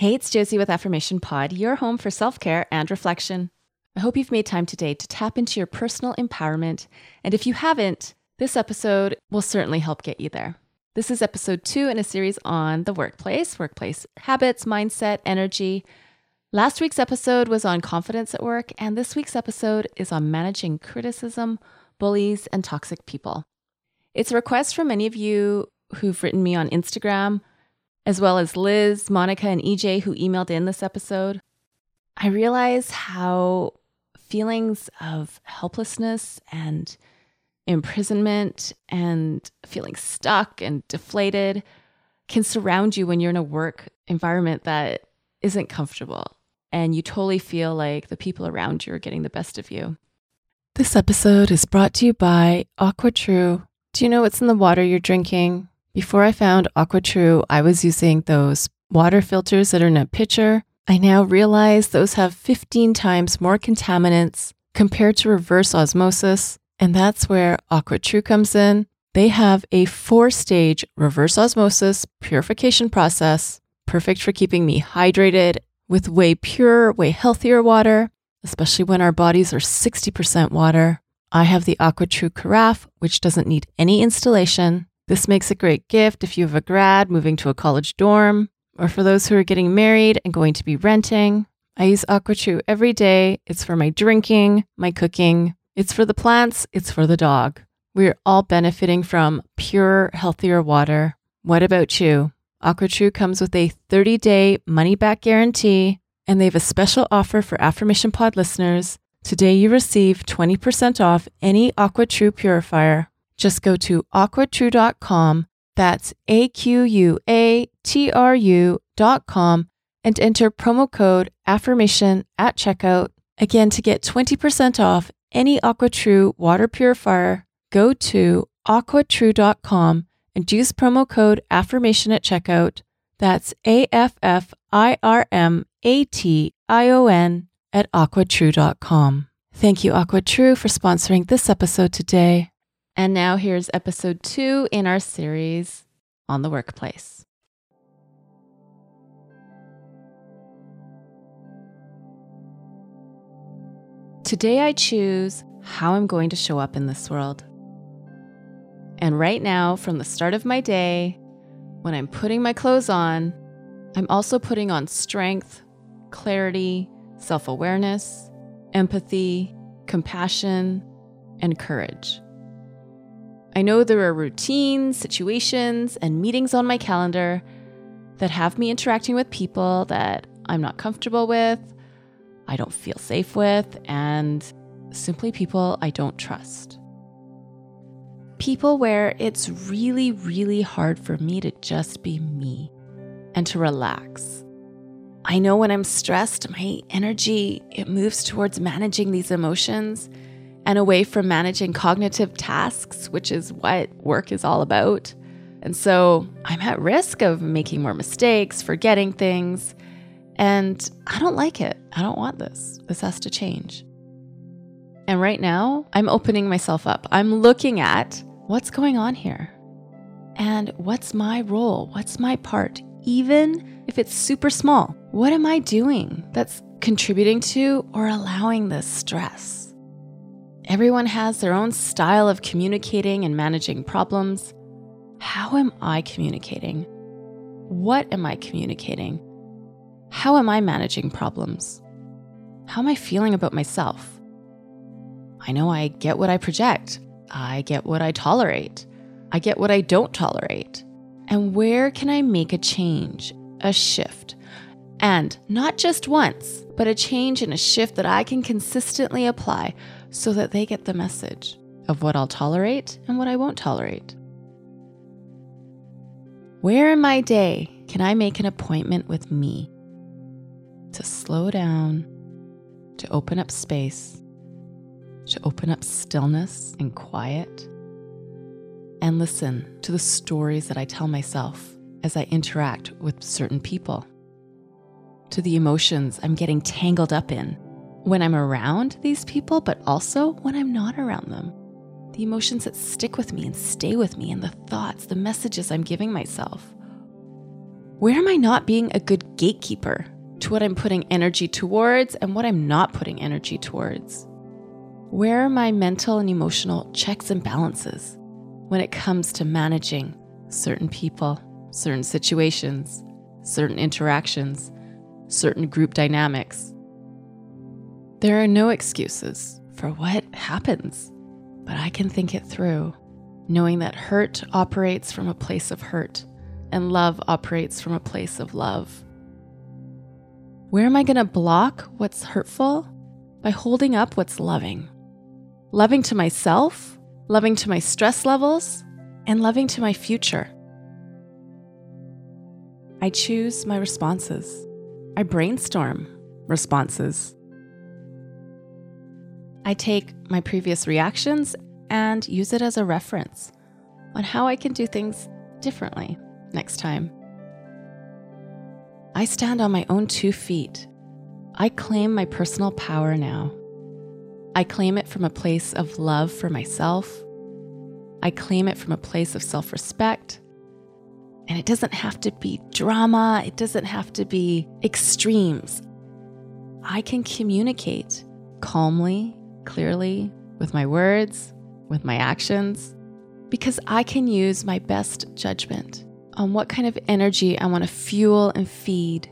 Hey, it's Josie with Affirmation Pod, your home for self care and reflection. I hope you've made time today to tap into your personal empowerment. And if you haven't, this episode will certainly help get you there. This is episode two in a series on the workplace, workplace habits, mindset, energy. Last week's episode was on confidence at work, and this week's episode is on managing criticism, bullies, and toxic people. It's a request from many of you who've written me on Instagram as well as Liz, Monica, and EJ who emailed in this episode, I realize how feelings of helplessness and imprisonment and feeling stuck and deflated can surround you when you're in a work environment that isn't comfortable and you totally feel like the people around you are getting the best of you. This episode is brought to you by AquaTrue. Do you know what's in the water you're drinking? Before I found AquaTrue, I was using those water filters that are in a pitcher. I now realize those have 15 times more contaminants compared to reverse osmosis, and that's where AquaTrue comes in. They have a four stage reverse osmosis purification process, perfect for keeping me hydrated with way purer, way healthier water, especially when our bodies are 60% water. I have the AquaTrue Carafe, which doesn't need any installation. This makes a great gift if you have a grad moving to a college dorm, or for those who are getting married and going to be renting. I use AquaTrue every day. It's for my drinking, my cooking, it's for the plants, it's for the dog. We're all benefiting from pure, healthier water. What about you? AquaTrue comes with a 30 day money back guarantee, and they have a special offer for Affirmation Pod listeners. Today, you receive 20% off any AquaTrue purifier just go to aquatrue.com. That's A Q U A T R U.com and enter promo code affirmation at checkout. Again, to get 20% off any AquaTrue water purifier, go to aquatrue.com and use promo code affirmation at checkout. That's A F F I R M A T I O N at aquatrue.com. Thank you, AquaTrue, for sponsoring this episode today. And now here's episode two in our series on the workplace. Today I choose how I'm going to show up in this world. And right now, from the start of my day, when I'm putting my clothes on, I'm also putting on strength, clarity, self awareness, empathy, compassion, and courage. I know there are routines, situations, and meetings on my calendar that have me interacting with people that I'm not comfortable with, I don't feel safe with, and simply people I don't trust. People where it's really, really hard for me to just be me and to relax. I know when I'm stressed, my energy it moves towards managing these emotions and away from managing cognitive tasks, which is what work is all about. And so I'm at risk of making more mistakes, forgetting things, and I don't like it. I don't want this. This has to change. And right now, I'm opening myself up. I'm looking at what's going on here and what's my role? What's my part? Even if it's super small, what am I doing that's contributing to or allowing this stress? Everyone has their own style of communicating and managing problems. How am I communicating? What am I communicating? How am I managing problems? How am I feeling about myself? I know I get what I project. I get what I tolerate. I get what I don't tolerate. And where can I make a change, a shift? And not just once, but a change and a shift that I can consistently apply so that they get the message of what I'll tolerate and what I won't tolerate. Where in my day can I make an appointment with me? to slow down, to open up space, to open up stillness and quiet, and listen to the stories that I tell myself as I interact with certain people, to the emotions I'm getting tangled up in when I'm around these people, but also when I'm not around them. The emotions that stick with me and stay with me, and the thoughts, the messages I'm giving myself. Where am I not being a good gatekeeper to what I'm putting energy towards and what I'm not putting energy towards? Where are my mental and emotional checks and balances when it comes to managing certain people, certain situations, certain interactions, certain group dynamics? There are no excuses for what happens, but I can think it through, knowing that hurt operates from a place of hurt and love operates from a place of love. Where am I going to block what's hurtful? By holding up what's loving. Loving to myself, loving to my stress levels, and loving to my future. I choose my responses. I brainstorm responses. I take my previous reactions and use it as a reference on how I can do things differently next time. I stand on my own two feet. I claim my personal power now. I claim it from a place of love for myself. I claim it from a place of self respect. And it doesn't have to be drama, it doesn't have to be extremes. I can communicate calmly, clearly, with my words, with my actions, because I can use my best judgment on what kind of energy I want to fuel and feed.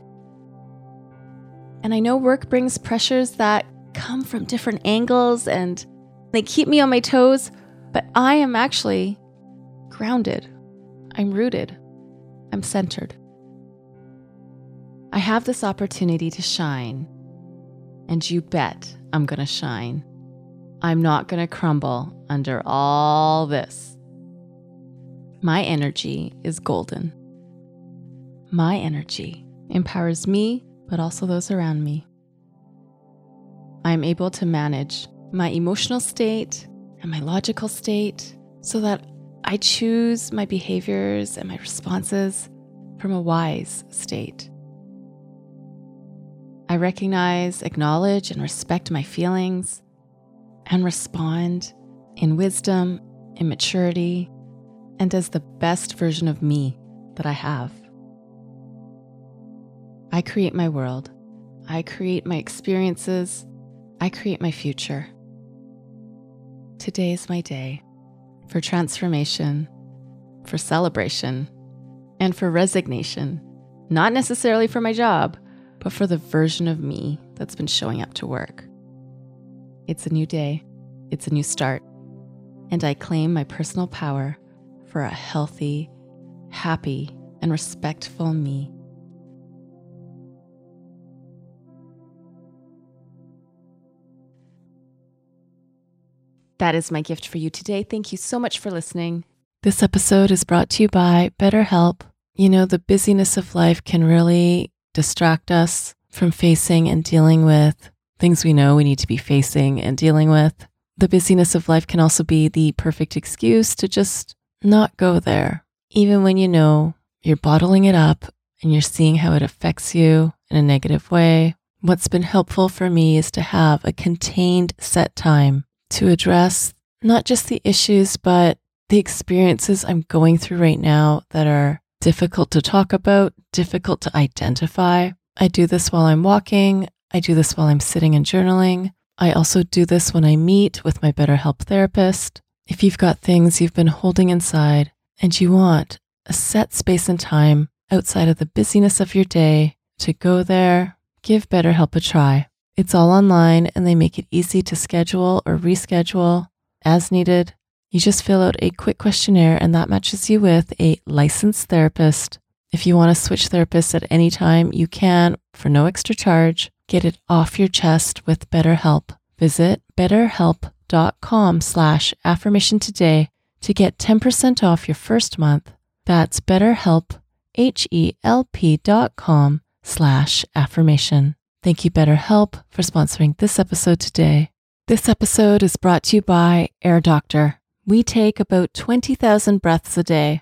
And I know work brings pressures that come from different angles and they keep me on my toes, but I am actually grounded. I'm rooted. I'm centered. I have this opportunity to shine, and you bet I'm going to shine. I'm not going to crumble under all this. My energy is golden. My energy empowers me, but also those around me. I am able to manage my emotional state and my logical state so that I choose my behaviors and my responses from a wise state. I recognize, acknowledge, and respect my feelings and respond in wisdom, in maturity, and as the best version of me that I have. I create my world. I create my experiences. I create my future. Today is my day for transformation, for celebration, and for resignation. Not necessarily for my job, but for the version of me that's been showing up to work. It's a new day, it's a new start, and I claim my personal power for a healthy, happy, and respectful me. That is my gift for you today. Thank you so much for listening. This episode is brought to you by BetterHelp. You know, the busyness of life can really distract us from facing and dealing with things we know we need to be facing and dealing with. The busyness of life can also be the perfect excuse to just not go there, even when you know you're bottling it up and you're seeing how it affects you in a negative way. What's been helpful for me is to have a contained set time to address not just the issues, but the experiences I'm going through right now that are difficult to talk about, difficult to identify. I do this while I'm walking. I do this while I'm sitting and journaling. I also do this when I meet with my BetterHelp therapist. If you've got things you've been holding inside and you want a set space and time outside of the busyness of your day to go there, give BetterHelp a try. It's all online and they make it easy to schedule or reschedule as needed. You just fill out a quick questionnaire and that matches you with a licensed therapist. If you want to switch therapists at any time, you can for no extra charge. Get it off your chest with BetterHelp. Visit BetterHelp betterhelp.com slash affirmation today to get 10% off your first month. That's betterhelp, H-E-L-P dot com slash affirmation. Thank you, BetterHelp, for sponsoring this episode today. This episode is brought to you by Air Doctor. We take about 20,000 breaths a day.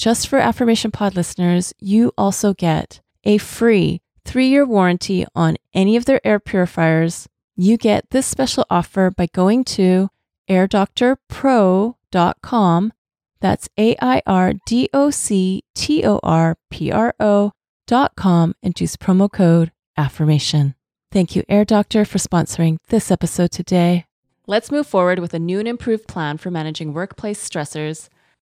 just for Affirmation Pod listeners, you also get a free three year warranty on any of their air purifiers. You get this special offer by going to airdoctorpro.com that's A I R D O C T O R P R O dot com and use promo code AFFIRMATION. Thank you, Air Doctor, for sponsoring this episode today. Let's move forward with a new and improved plan for managing workplace stressors.